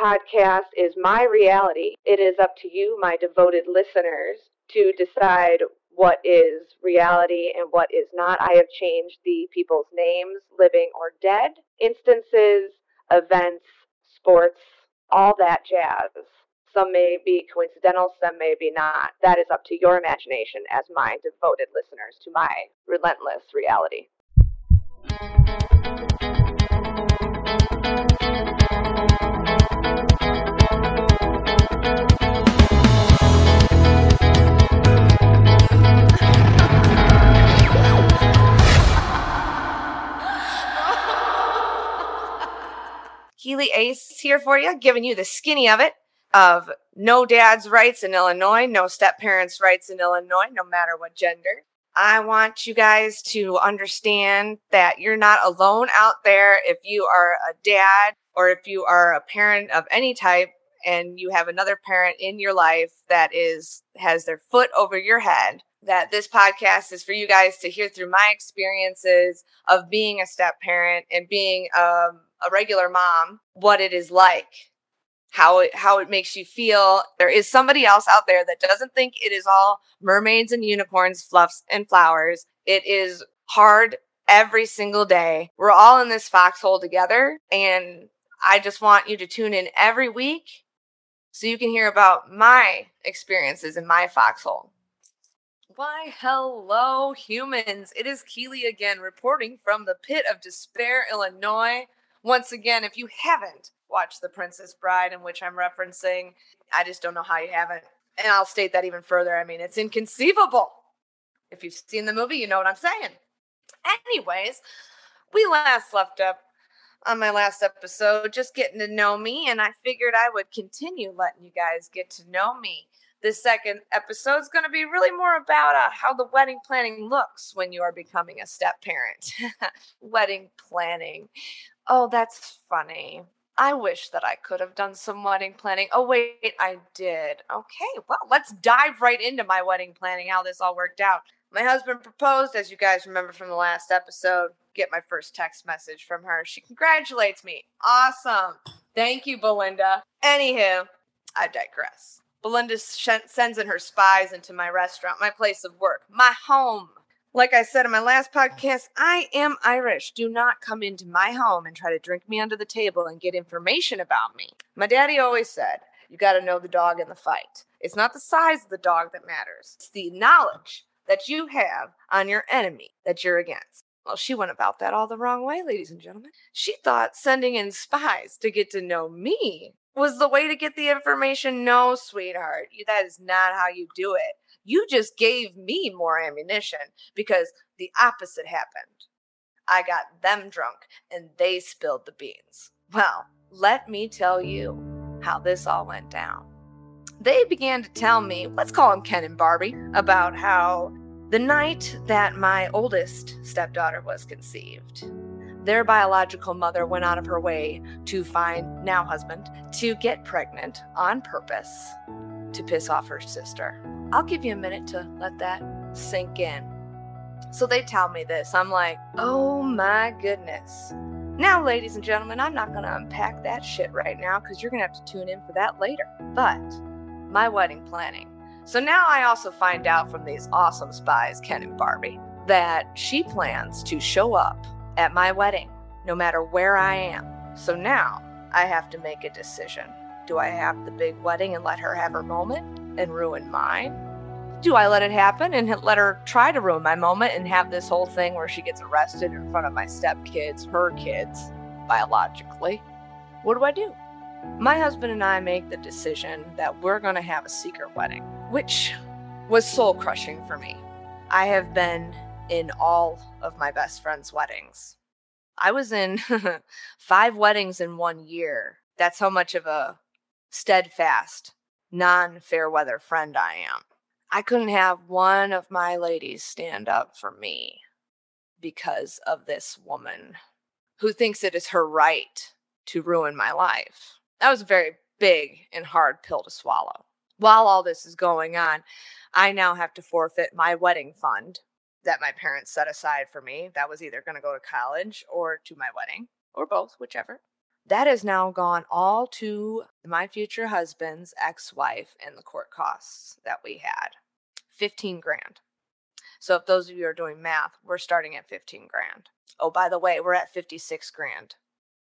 podcast is my reality. It is up to you, my devoted listeners, to decide what is reality and what is not. I have changed the people's names, living or dead, instances, events, sports, all that jazz. Some may be coincidental, some may be not. That is up to your imagination as my devoted listeners to my relentless reality. Ace here for you, giving you the skinny of it of no dad's rights in Illinois, no step parents' rights in Illinois, no matter what gender. I want you guys to understand that you're not alone out there if you are a dad or if you are a parent of any type and you have another parent in your life that is has their foot over your head that this podcast is for you guys to hear through my experiences of being a step parent and being um, a regular mom what it is like how it how it makes you feel there is somebody else out there that doesn't think it is all mermaids and unicorns fluffs and flowers it is hard every single day we're all in this foxhole together and i just want you to tune in every week so you can hear about my experiences in my foxhole why, hello, humans. It is Keeley again, reporting from the pit of despair, Illinois. Once again, if you haven't watched The Princess Bride, in which I'm referencing, I just don't know how you haven't. And I'll state that even further. I mean, it's inconceivable. If you've seen the movie, you know what I'm saying. Anyways, we last left up on my last episode just getting to know me, and I figured I would continue letting you guys get to know me this second episode is going to be really more about uh, how the wedding planning looks when you are becoming a step parent. wedding planning. Oh, that's funny. I wish that I could have done some wedding planning. Oh, wait, I did. Okay, well, let's dive right into my wedding planning, how this all worked out. My husband proposed, as you guys remember from the last episode. Get my first text message from her. She congratulates me. Awesome. Thank you, Belinda. Anywho, I digress. Belinda sh- sends in her spies into my restaurant, my place of work, my home. Like I said in my last podcast, I am Irish. Do not come into my home and try to drink me under the table and get information about me. My daddy always said, you got to know the dog in the fight. It's not the size of the dog that matters, it's the knowledge that you have on your enemy that you're against. Well, she went about that all the wrong way, ladies and gentlemen. She thought sending in spies to get to know me was the way to get the information. No, sweetheart, that is not how you do it. You just gave me more ammunition because the opposite happened. I got them drunk and they spilled the beans. Well, let me tell you how this all went down. They began to tell me, let's call them Ken and Barbie, about how the night that my oldest stepdaughter was conceived, their biological mother went out of her way to find now husband to get pregnant on purpose to piss off her sister. I'll give you a minute to let that sink in. So they tell me this. I'm like, oh my goodness. Now, ladies and gentlemen, I'm not going to unpack that shit right now because you're going to have to tune in for that later. But my wedding planning. So now I also find out from these awesome spies, Ken and Barbie, that she plans to show up at my wedding, no matter where I am. So now I have to make a decision. Do I have the big wedding and let her have her moment and ruin mine? Do I let it happen and let her try to ruin my moment and have this whole thing where she gets arrested in front of my stepkids, her kids, biologically? What do I do? My husband and I make the decision that we're going to have a secret wedding, which was soul crushing for me. I have been in all of my best friends' weddings. I was in five weddings in one year. That's how much of a steadfast, non fair weather friend I am. I couldn't have one of my ladies stand up for me because of this woman who thinks it is her right to ruin my life. That was a very big and hard pill to swallow. While all this is going on, I now have to forfeit my wedding fund that my parents set aside for me that was either going to go to college or to my wedding or both, whichever. That has now gone all to my future husband's ex wife and the court costs that we had 15 grand. So, if those of you are doing math, we're starting at 15 grand. Oh, by the way, we're at 56 grand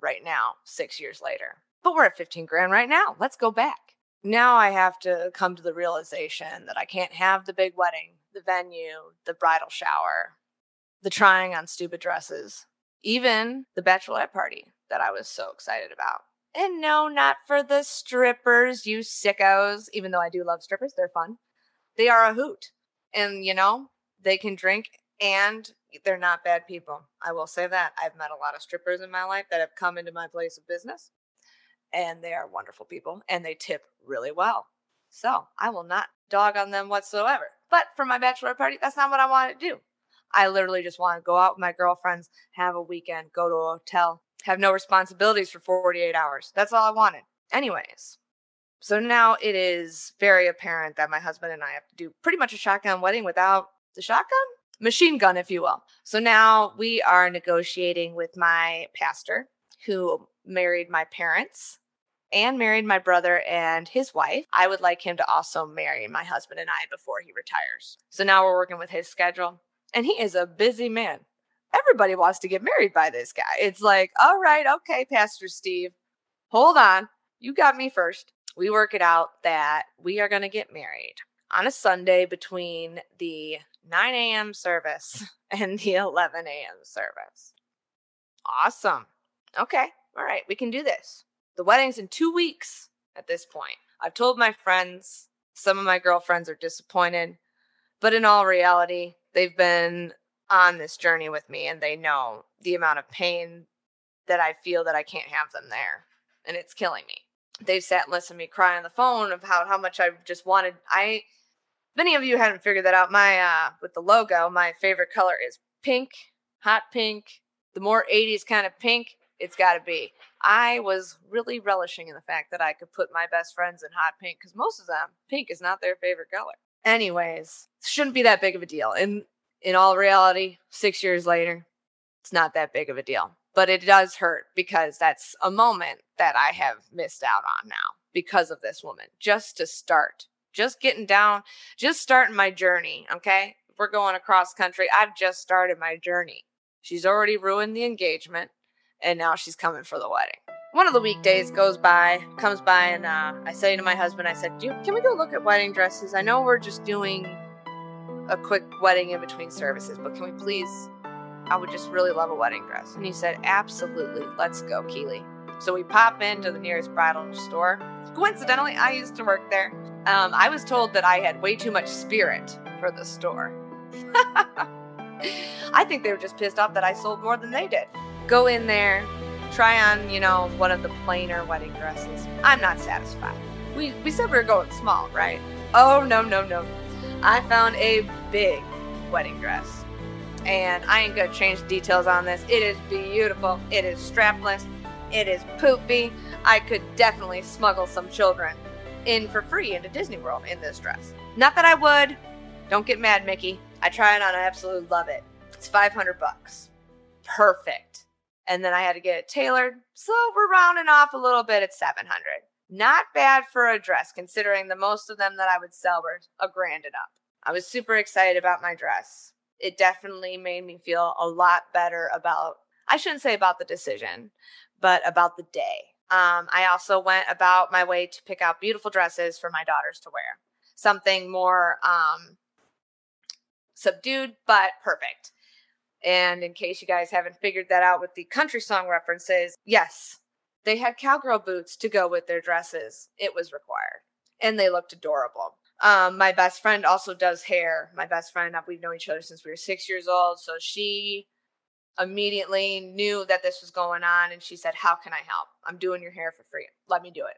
right now, six years later. But we're at 15 grand right now. Let's go back. Now I have to come to the realization that I can't have the big wedding, the venue, the bridal shower, the trying on stupid dresses, even the bachelorette party that I was so excited about. And no, not for the strippers, you sickos. Even though I do love strippers, they're fun. They are a hoot. And, you know, they can drink and they're not bad people. I will say that. I've met a lot of strippers in my life that have come into my place of business and they are wonderful people and they tip really well. So I will not dog on them whatsoever. But for my bachelor party, that's not what I want to do. I literally just want to go out with my girlfriends, have a weekend, go to a hotel, have no responsibilities for 48 hours. That's all I wanted. Anyways, so now it is very apparent that my husband and I have to do pretty much a shotgun wedding without the shotgun machine gun, if you will. So now we are negotiating with my pastor who married my parents and married my brother and his wife. I would like him to also marry my husband and I before he retires. So now we're working with his schedule, and he is a busy man. Everybody wants to get married by this guy. It's like, all right, okay, Pastor Steve, hold on. You got me first. We work it out that we are going to get married on a Sunday between the 9 a.m. service and the 11 a.m. service. Awesome. Okay. All right. We can do this. The wedding's in two weeks at this point. I've told my friends, some of my girlfriends are disappointed, but in all reality, they've been on this journey with me and they know the amount of pain that I feel that I can't have them there. And it's killing me. They've sat and listened to me cry on the phone about how much I just wanted. I, many of you haven't figured that out. My, uh, with the logo, my favorite color is pink, hot pink. The more 80s kind of pink, it's got to be. I was really relishing in the fact that I could put my best friends in hot pink because most of them, pink is not their favorite color. Anyways, shouldn't be that big of a deal. In in all reality, six years later, it's not that big of a deal. But it does hurt because that's a moment that I have missed out on now because of this woman. Just to start, just getting down, just starting my journey. Okay. We're going across country, I've just started my journey. She's already ruined the engagement and now she's coming for the wedding. One of the weekdays goes by, comes by, and uh, I say to my husband, I said, Can we go look at wedding dresses? I know we're just doing a quick wedding in between services, but can we please? I would just really love a wedding dress. And he said, Absolutely, let's go, Keeley. So we pop into the nearest bridal store. Coincidentally, I used to work there. Um, I was told that I had way too much spirit for the store. I think they were just pissed off that I sold more than they did go in there, try on, you know, one of the plainer wedding dresses. I'm not satisfied. We, we said we were going small, right? Oh, no, no, no. I found a big wedding dress. And I ain't gonna change details on this. It is beautiful. It is strapless. It is poopy. I could definitely smuggle some children in for free into Disney World in this dress. Not that I would. Don't get mad, Mickey. I try it on. I absolutely love it. It's 500 bucks. Perfect and then I had to get it tailored. So we're rounding off a little bit at 700. Not bad for a dress, considering the most of them that I would sell were a grand and up. I was super excited about my dress. It definitely made me feel a lot better about, I shouldn't say about the decision, but about the day. Um, I also went about my way to pick out beautiful dresses for my daughters to wear. Something more um, subdued, but perfect. And in case you guys haven't figured that out with the country song references, yes, they had cowgirl boots to go with their dresses. It was required. And they looked adorable. Um, my best friend also does hair. My best friend, we've known each other since we were six years old. So she immediately knew that this was going on and she said, How can I help? I'm doing your hair for free. Let me do it.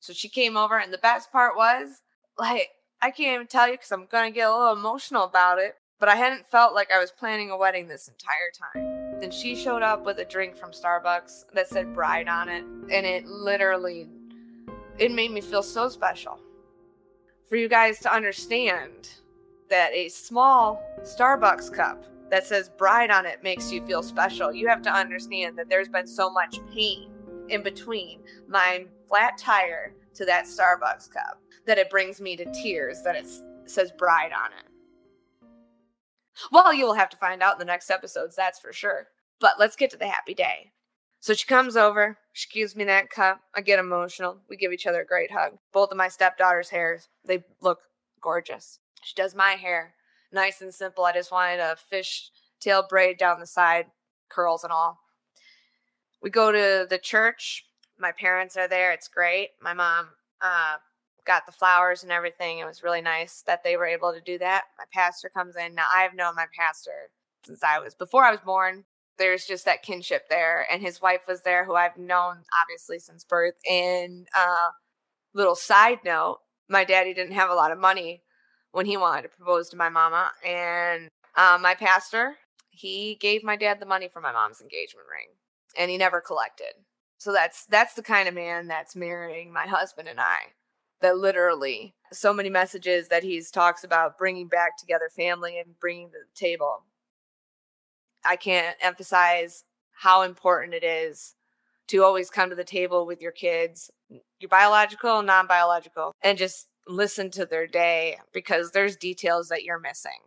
So she came over, and the best part was, like, I can't even tell you because I'm going to get a little emotional about it but I hadn't felt like I was planning a wedding this entire time. Then she showed up with a drink from Starbucks that said bride on it, and it literally it made me feel so special. For you guys to understand that a small Starbucks cup that says bride on it makes you feel special. You have to understand that there's been so much pain in between my flat tire to that Starbucks cup that it brings me to tears that it says bride on it. Well, you will have to find out in the next episodes, that's for sure. But let's get to the happy day. So she comes over, she gives me that cup. I get emotional. We give each other a great hug. Both of my stepdaughter's hairs, they look gorgeous. She does my hair, nice and simple. I just wanted a fish tail braid down the side, curls and all. We go to the church. My parents are there. It's great. My mom uh, got the flowers and everything. It was really nice that they were able to do that. My pastor comes in. Now, I've known my pastor since I was, before I was born. There's just that kinship there. And his wife was there, who I've known obviously since birth. And uh, little side note, my daddy didn't have a lot of money when he wanted to propose to my mama. And uh, my pastor, he gave my dad the money for my mom's engagement ring. And he never collected. So that's that's the kind of man that's marrying my husband and I that literally so many messages that he's talks about bringing back together family and bringing to the table. I can't emphasize how important it is to always come to the table with your kids, your biological, and non biological, and just listen to their day because there's details that you're missing.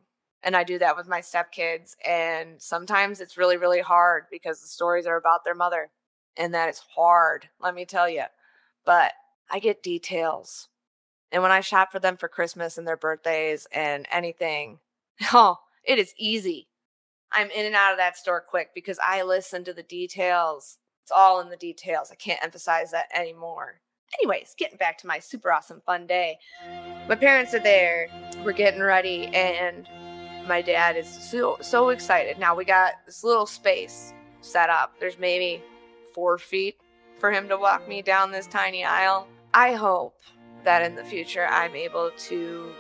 And I do that with my stepkids. And sometimes it's really, really hard because the stories are about their mother. And that is hard, let me tell you. But I get details. And when I shop for them for Christmas and their birthdays and anything, oh, it is easy. I'm in and out of that store quick because I listen to the details. It's all in the details. I can't emphasize that anymore. Anyways, getting back to my super awesome fun day. My parents are there. We're getting ready and my dad is so so excited. Now we got this little space set up. There's maybe 4 feet for him to walk me down this tiny aisle. I hope that in the future I'm able to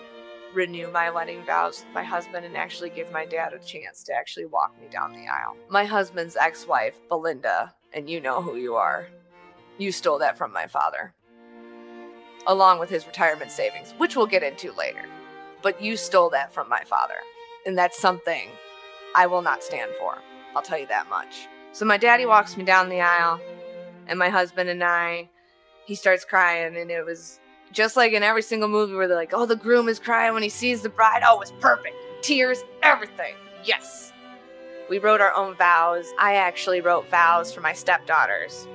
renew my wedding vows with my husband and actually give my dad a chance to actually walk me down the aisle. My husband's ex wife, Belinda, and you know who you are, you stole that from my father, along with his retirement savings, which we'll get into later. But you stole that from my father, and that's something I will not stand for. I'll tell you that much. So my daddy walks me down the aisle, and my husband and I, he starts crying, and it was just like in every single movie where they're like, oh, the groom is crying when he sees the bride. Oh, it's perfect. Tears, everything. Yes. We wrote our own vows. I actually wrote vows for my stepdaughters.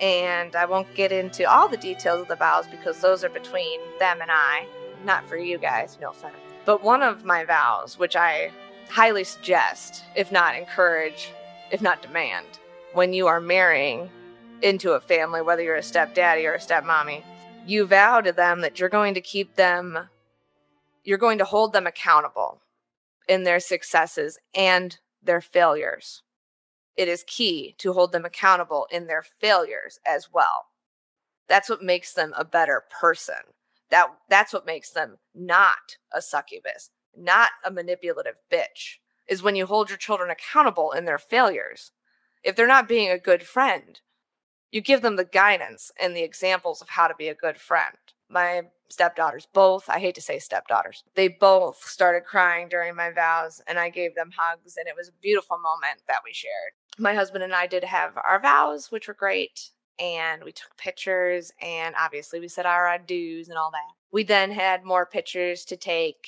And I won't get into all the details of the vows because those are between them and I, not for you guys, no offense. But one of my vows, which I highly suggest, if not encourage, if not demand, when you are marrying into a family, whether you're a stepdaddy or a stepmommy, you vow to them that you're going to keep them, you're going to hold them accountable in their successes and their failures. It is key to hold them accountable in their failures as well. That's what makes them a better person. That that's what makes them not a succubus, not a manipulative bitch. Is when you hold your children accountable in their failures. If they're not being a good friend, you give them the guidance and the examples of how to be a good friend. My stepdaughters, both, I hate to say stepdaughters, they both started crying during my vows and I gave them hugs and it was a beautiful moment that we shared. My husband and I did have our vows, which were great, and we took pictures and obviously we said our adieus and all that. We then had more pictures to take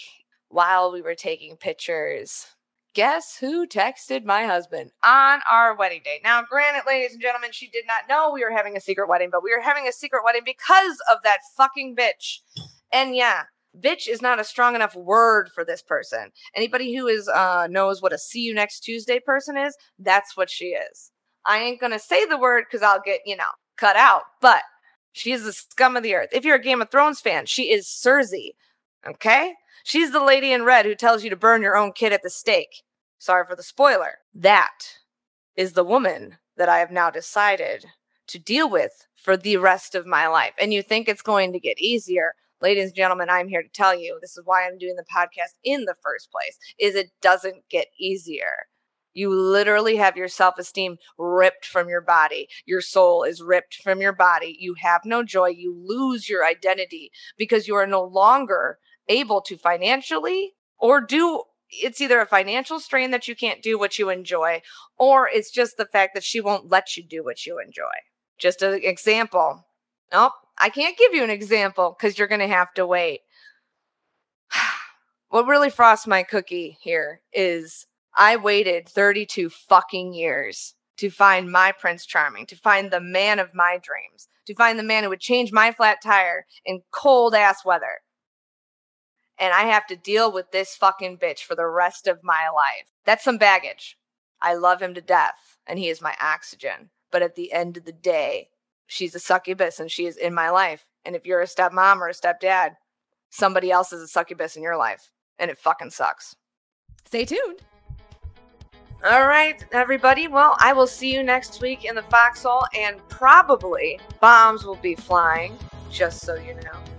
while we were taking pictures guess who texted my husband on our wedding day? Now, granted, ladies and gentlemen, she did not know we were having a secret wedding, but we were having a secret wedding because of that fucking bitch. And yeah, bitch is not a strong enough word for this person. Anybody who is uh knows what a see you next Tuesday person is, that's what she is. I ain't gonna say the word because I'll get, you know, cut out, but she is the scum of the earth. If you're a Game of Thrones fan, she is Cersei. Okay? She's the lady in red who tells you to burn your own kid at the stake. Sorry for the spoiler. That is the woman that I have now decided to deal with for the rest of my life. And you think it's going to get easier. Ladies and gentlemen, I'm here to tell you this is why I'm doing the podcast in the first place is it doesn't get easier. You literally have your self esteem ripped from your body. Your soul is ripped from your body. You have no joy. You lose your identity because you are no longer able to financially or do it's either a financial strain that you can't do what you enjoy or it's just the fact that she won't let you do what you enjoy Just an example. Nope, I can't give you an example because you're going to have to wait. what really frosts my cookie here is I waited 32 fucking years to find my Prince Charming, to find the man of my dreams, to find the man who would change my flat tire in cold ass weather. And I have to deal with this fucking bitch for the rest of my life. That's some baggage. I love him to death, and he is my oxygen. But at the end of the day, she's a succubus and she is in my life. And if you're a stepmom or a stepdad, somebody else is a succubus in your life. And it fucking sucks. Stay tuned. All right, everybody. Well, I will see you next week in the foxhole, and probably bombs will be flying, just so you know.